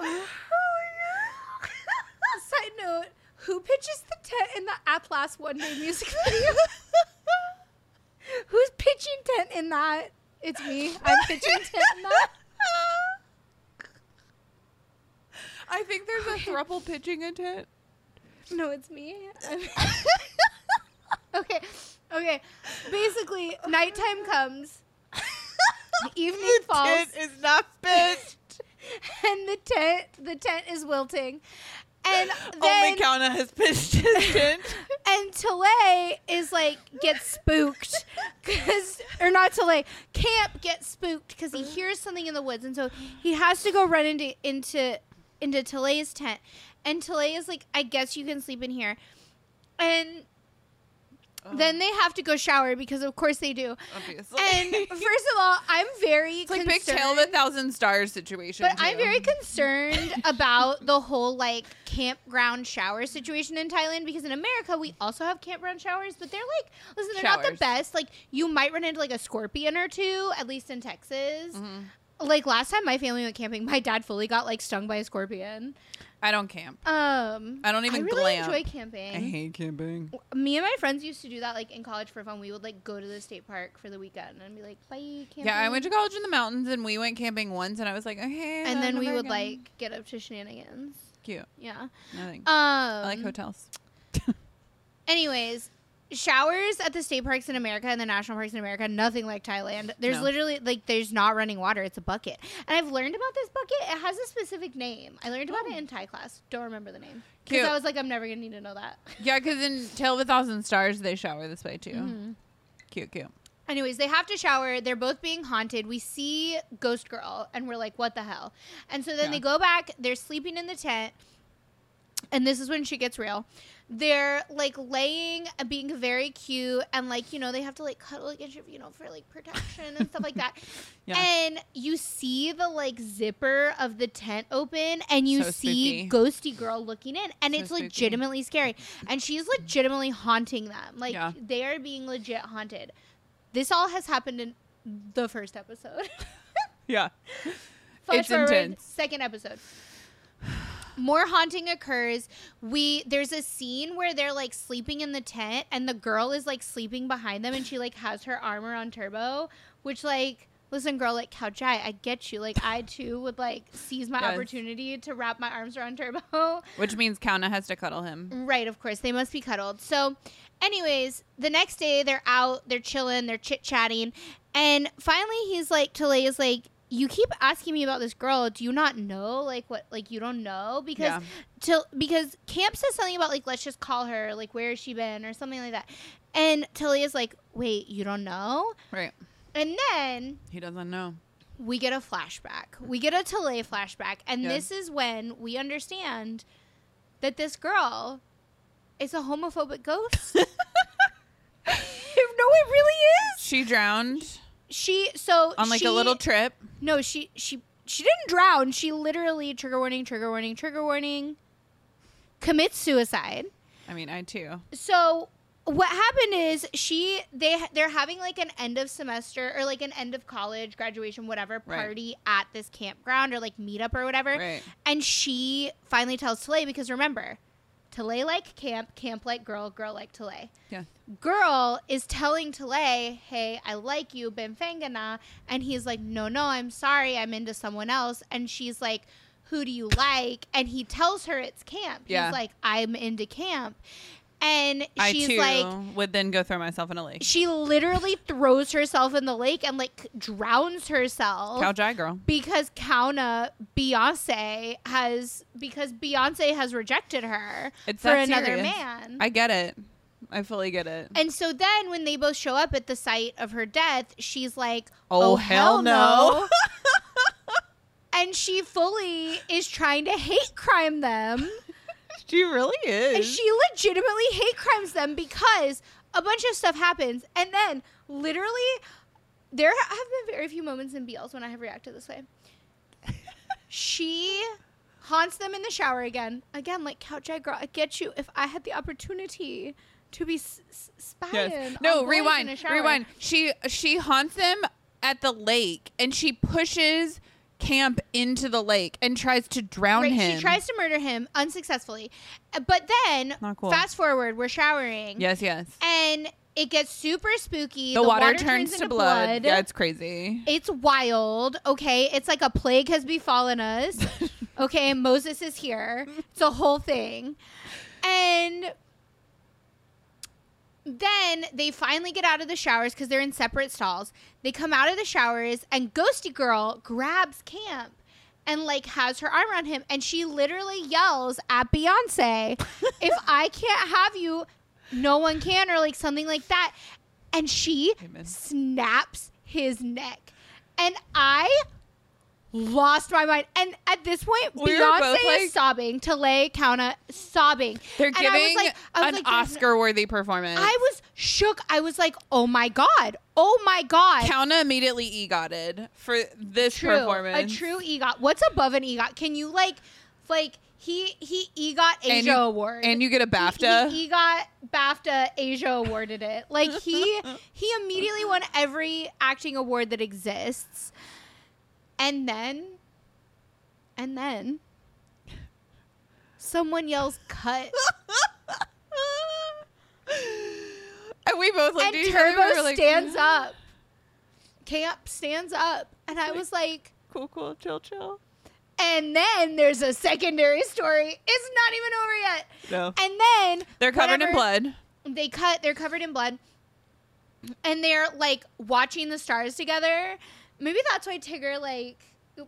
Speaker 1: Oh Side note: Who pitches the tent in the Atlas One Day music video? Who's pitching tent in that? It's me. I'm pitching tent in that.
Speaker 2: I think there's a thruple pitching a tent.
Speaker 1: No, it's me. Okay, okay. Basically, nighttime comes, The evening falls, The
Speaker 2: Tent is not pitched.
Speaker 1: and the tent the tent is wilting, and then
Speaker 2: Only Kaownah has pitched his tent.
Speaker 1: and Talay is like gets spooked because or not Talay Camp gets spooked because he hears something in the woods and so he has to go run into into into Talay's tent and Talay is like I guess you can sleep in here and then they have to go shower because of course they do
Speaker 2: obviously.
Speaker 1: and first of all I'm very
Speaker 2: it's like
Speaker 1: concerned
Speaker 2: big Tale of a Thousand Stars situation.
Speaker 1: but I'm very concerned about the whole like campground shower situation in Thailand because in America we also have campground showers, but they're like, listen, they're not the best. Like you might run into like a scorpion or two, at least in Texas.
Speaker 2: Mhm.
Speaker 1: Like last time my family went camping, my dad fully got like stung by a scorpion.
Speaker 2: I don't camp.
Speaker 1: Um,
Speaker 2: I don't even
Speaker 1: I really
Speaker 2: glam.
Speaker 1: enjoy camping.
Speaker 2: I hate camping.
Speaker 1: Me and my friends used to do that like in college for fun. We would like go to the state park for the weekend and be like, bye, camping.
Speaker 2: Yeah, I went to college in the mountains and we went camping once and I was like, okay.
Speaker 1: and then we would
Speaker 2: again.
Speaker 1: like get up to shenanigans.
Speaker 2: cute.
Speaker 1: Yeah.
Speaker 2: Nothing.
Speaker 1: Um,
Speaker 2: I like hotels.
Speaker 1: Anyways, showers at the state parks in America and the national parks in America, nothing like Thailand. There's
Speaker 2: No.
Speaker 1: literally like there's not running water; it's a bucket. And I've learned about this bucket. It has a specific name. I learned about
Speaker 2: Oh.
Speaker 1: it in Thai class. Don't remember the name because I was like, I'm never gonna need to know that.
Speaker 2: Yeah, because in Tale of a Thousand Stars, they shower this way too.
Speaker 1: Mhm.
Speaker 2: Cute, cute.
Speaker 1: Anyways, they have to shower. They're both being haunted. We see Ghost Girl, and we're like, what the hell? And so then
Speaker 2: Yeah.
Speaker 1: they go back. They're sleeping in the tent. And this is when she gets real. They're like laying and being very cute and like you know they have to like cuddle against you you know for like protection and stuff like that
Speaker 2: Yeah.
Speaker 1: and you see the like zipper of the tent open and you
Speaker 2: So
Speaker 1: see
Speaker 2: spooky.
Speaker 1: ghosty girl looking in and
Speaker 2: So
Speaker 1: it's
Speaker 2: spooky.
Speaker 1: legitimately scary and she's legitimately haunting them like
Speaker 2: Yeah.
Speaker 1: they are being legit haunted this all has happened in the first episode
Speaker 2: Yeah.
Speaker 1: Flash
Speaker 2: It's
Speaker 1: forward,
Speaker 2: intense.
Speaker 1: Second episode. More haunting occurs. We there's a scene where they're like sleeping in the tent and the girl is like sleeping behind them and she like has her arm around Turbo, which like listen girl like couch I, I get you. Like I too would like seize my
Speaker 2: Yes.
Speaker 1: opportunity to wrap my arms around Turbo.
Speaker 2: Which means Kaownah has to cuddle him.
Speaker 1: Right, of course. They must be cuddled. So, anyways, the next day they're out, they're chilling, they're chit chatting. And finally he's like, Talay is like, You keep asking me about this girl. Do you not know? Like, what? Like, you don't know? Because,
Speaker 2: Yeah.
Speaker 1: till, because Camp says something about, like, let's just call her, like, where has she been, or something like that. And Talay is like, Wait, you don't know?
Speaker 2: Right.
Speaker 1: And then
Speaker 2: He doesn't know.
Speaker 1: we get a flashback. We get a Talay flashback. And
Speaker 2: Yeah.
Speaker 1: this is when we understand that this girl is a homophobic ghost. no, it really is.
Speaker 2: She drowned
Speaker 1: She so
Speaker 2: on like
Speaker 1: she-
Speaker 2: a little trip.
Speaker 1: No, she she she didn't drown. She literally trigger warning, trigger warning, trigger warning. Commits suicide.
Speaker 2: I mean, I too.
Speaker 1: so what happened is she they they're having like an end of semester or like an end of college graduation whatever
Speaker 2: Right.
Speaker 1: party at this campground or like meetup or whatever
Speaker 2: Right.
Speaker 1: and she finally tells Talay because remember Talay like camp camp like girl girl like Talay
Speaker 2: Yeah.
Speaker 1: girl is telling Talay hey I like you Benfangana and he's like no no I'm sorry I'm into someone else and she's like who do you like and he tells her it's camp
Speaker 2: Yeah.
Speaker 1: he's like I'm into camp and
Speaker 2: I
Speaker 1: she's
Speaker 2: too
Speaker 1: like
Speaker 2: would then go throw myself in a lake.
Speaker 1: she literally throws herself in the lake and like drowns herself
Speaker 2: Cow Jai girl.
Speaker 1: because Kaownah Beyonce has because Beyonce has rejected her
Speaker 2: It's
Speaker 1: for another
Speaker 2: serious.
Speaker 1: man.
Speaker 2: I get it. I fully get it.
Speaker 1: and so then when they both show up at the site of her death, she's like,
Speaker 2: Oh,
Speaker 1: "Oh,
Speaker 2: hell
Speaker 1: hell,
Speaker 2: no."
Speaker 1: no." and she fully is trying to hate crime them.
Speaker 2: She really
Speaker 1: And
Speaker 2: is.
Speaker 1: she legitimately hate crimes them because a bunch of stuff happens. And then, literally, there have been very few moments in BLs when I have reacted this way. she haunts them in the shower again. Again, like Couch I get you. If I had the opportunity to be s- s- spying.
Speaker 2: Yes. No, rewind. Rewind. She she haunts them at the lake and she pushes Camp into the lake and tries to drown
Speaker 1: Right,
Speaker 2: him.
Speaker 1: she tries to murder him unsuccessfully. But then,
Speaker 2: cool.
Speaker 1: fast forward, we're showering.
Speaker 2: Yes, yes.
Speaker 1: And it gets super spooky.
Speaker 2: The, water, turns,
Speaker 1: into
Speaker 2: to blood. Yeah, it's crazy.
Speaker 1: It's wild, okay? It's like a plague has befallen us. Okay, Moses is here. It's a whole thing. And then they finally get out of the showers because they're in separate stalls. They come out of the showers, and Ghosty Girl grabs Camp and like has her arm around him, and she literally yells at Beyonce, "If I can't have you, no one can," or like something like that. And she
Speaker 2: Amen.
Speaker 1: snaps his neck, and I lost my mind. And at this point,
Speaker 2: We
Speaker 1: Beyonce
Speaker 2: like-
Speaker 1: is sobbing. Talay Kaownah sobbing.
Speaker 2: They're
Speaker 1: And I was
Speaker 2: giving
Speaker 1: like- I was
Speaker 2: an
Speaker 1: like,
Speaker 2: Oscar worthy performance.
Speaker 1: I was shook. I was like, "Oh my god! Oh my god!"
Speaker 2: Kaownah immediately egotted for this
Speaker 1: true,
Speaker 2: performance.
Speaker 1: a true EGOT. What's above an EGOT? Can you like, like he he EGOT Asia
Speaker 2: and you,
Speaker 1: award,
Speaker 2: And you get a BAFTA.
Speaker 1: He, he EGOT BAFTA Asia awarded it. Like he he immediately won every acting award that exists, and then, and then, someone yells "cut."
Speaker 2: and we both looked
Speaker 1: and
Speaker 2: at each other.
Speaker 1: Turbo
Speaker 2: like,
Speaker 1: stands up. Camp stands up, and I was like,
Speaker 2: Cool, cool, chill, chill.
Speaker 1: and then there's a secondary story. It's not even over yet.
Speaker 2: No.
Speaker 1: And then
Speaker 2: They're covered in blood.
Speaker 1: They cut. They're covered in blood, and they're like watching the stars together. Maybe that's why Tigger like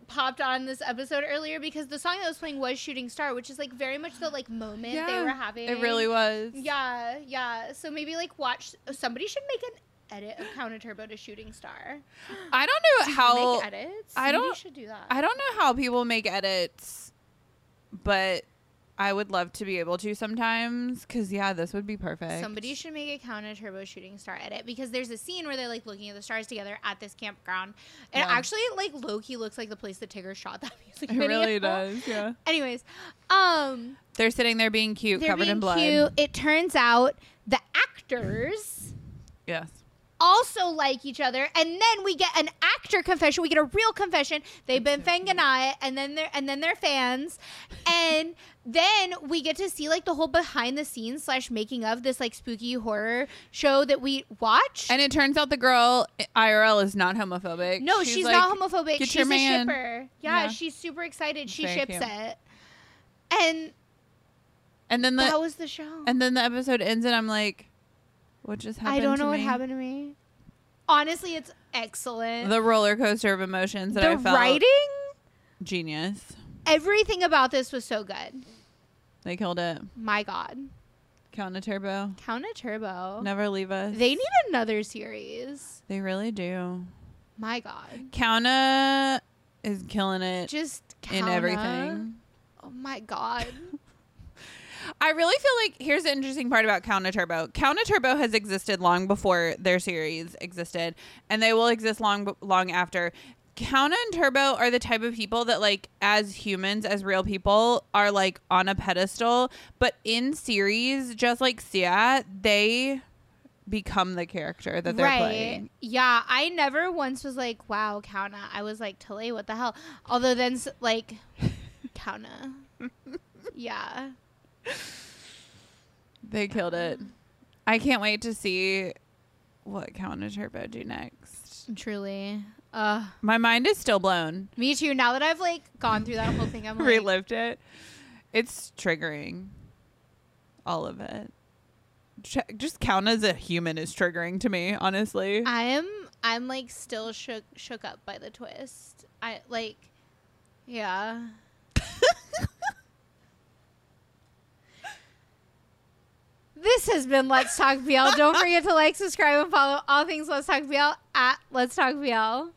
Speaker 1: popped on this episode earlier because the song that was playing was "Shooting Star," which is like very much the like moment they were having.
Speaker 2: It really was.
Speaker 1: Yeah, yeah. So maybe like watch. Somebody should make an edit of Kaownah Turbo to Shooting Star.
Speaker 2: I don't know how
Speaker 1: make edits.
Speaker 2: I
Speaker 1: Maybe
Speaker 2: don't-
Speaker 1: You should do that.
Speaker 2: I don't know how people make edits, but I would love to be able to sometimes because yeah, this would be perfect.
Speaker 1: Somebody should make a Kaownah Turbo Shooting Star edit because there's a scene where they're like looking at the stars together at this campground, and
Speaker 2: Yeah.
Speaker 1: actually like Loki looks like the place that Tigger shot that music
Speaker 2: It
Speaker 1: video.
Speaker 2: really does. Yeah.
Speaker 1: Anyways, um,
Speaker 2: They're sitting there being cute, covered
Speaker 1: being
Speaker 2: in blood.
Speaker 1: cute. It turns out the actors
Speaker 2: Yes.
Speaker 1: Also like each other, and then we get an actor confession. We get a real confession. They've been it, and then they're and then they're fans, and then we get to see like the whole behind the scenes slash making of this like spooky horror show that we watch.
Speaker 2: And it turns out the girl IRL is not homophobic.
Speaker 1: no, she's,
Speaker 2: like,
Speaker 1: not homophobic.
Speaker 2: "Get
Speaker 1: She's
Speaker 2: your
Speaker 1: a
Speaker 2: man."
Speaker 1: shipper. Yeah,
Speaker 2: Yeah.
Speaker 1: she's super excited. She
Speaker 2: Very
Speaker 1: ships
Speaker 2: cute.
Speaker 1: it, and
Speaker 2: And then the
Speaker 1: that was the show.
Speaker 2: and then the episode ends, and I'm like, what just happened?
Speaker 1: I don't know what
Speaker 2: me?
Speaker 1: happened to me. Honestly, it's excellent.
Speaker 2: The roller coaster of emotions that
Speaker 1: the
Speaker 2: I felt.
Speaker 1: writing,
Speaker 2: Genius.
Speaker 1: everything about this was so good.
Speaker 2: They killed it.
Speaker 1: My God,
Speaker 2: Kaownah Turbo.
Speaker 1: Count a Turbo.
Speaker 2: Never leave us.
Speaker 1: They need another series.
Speaker 2: They really do.
Speaker 1: My God,
Speaker 2: Kaownah is killing it
Speaker 1: just
Speaker 2: in
Speaker 1: Kaownah.
Speaker 2: everything.
Speaker 1: Oh my God.
Speaker 2: I really feel like here's the interesting part about Kaownah Turbo. Kaownah Turbo has existed long before their series existed, and they will exist long long after. Kaownah and Turbo are the type of people that, like, as humans, as real people, are like on a pedestal. But in series, just like Sea, they become the character that they're playing.
Speaker 1: Yeah, I never once was like, wow, Kaownah. I was like, Talay, what the hell? Although then, like, Kaownah. yeah.
Speaker 2: They killed it. I can't wait to see what Kaownah Turbo do next.
Speaker 1: Truly. Uh,
Speaker 2: My mind is still blown.
Speaker 1: me too. Now that I've, like, gone through that whole thing, I'm like,
Speaker 2: relived it. It's triggering. All of it. Ch- Just count as a human is triggering to me, honestly.
Speaker 1: I am, I'm, like, still shook, shook up by the twist. I, like, yeah. This has been Let's Talk BL. Don't forget to like, subscribe, and follow all things Let's Talk BL at Let's Talk BL.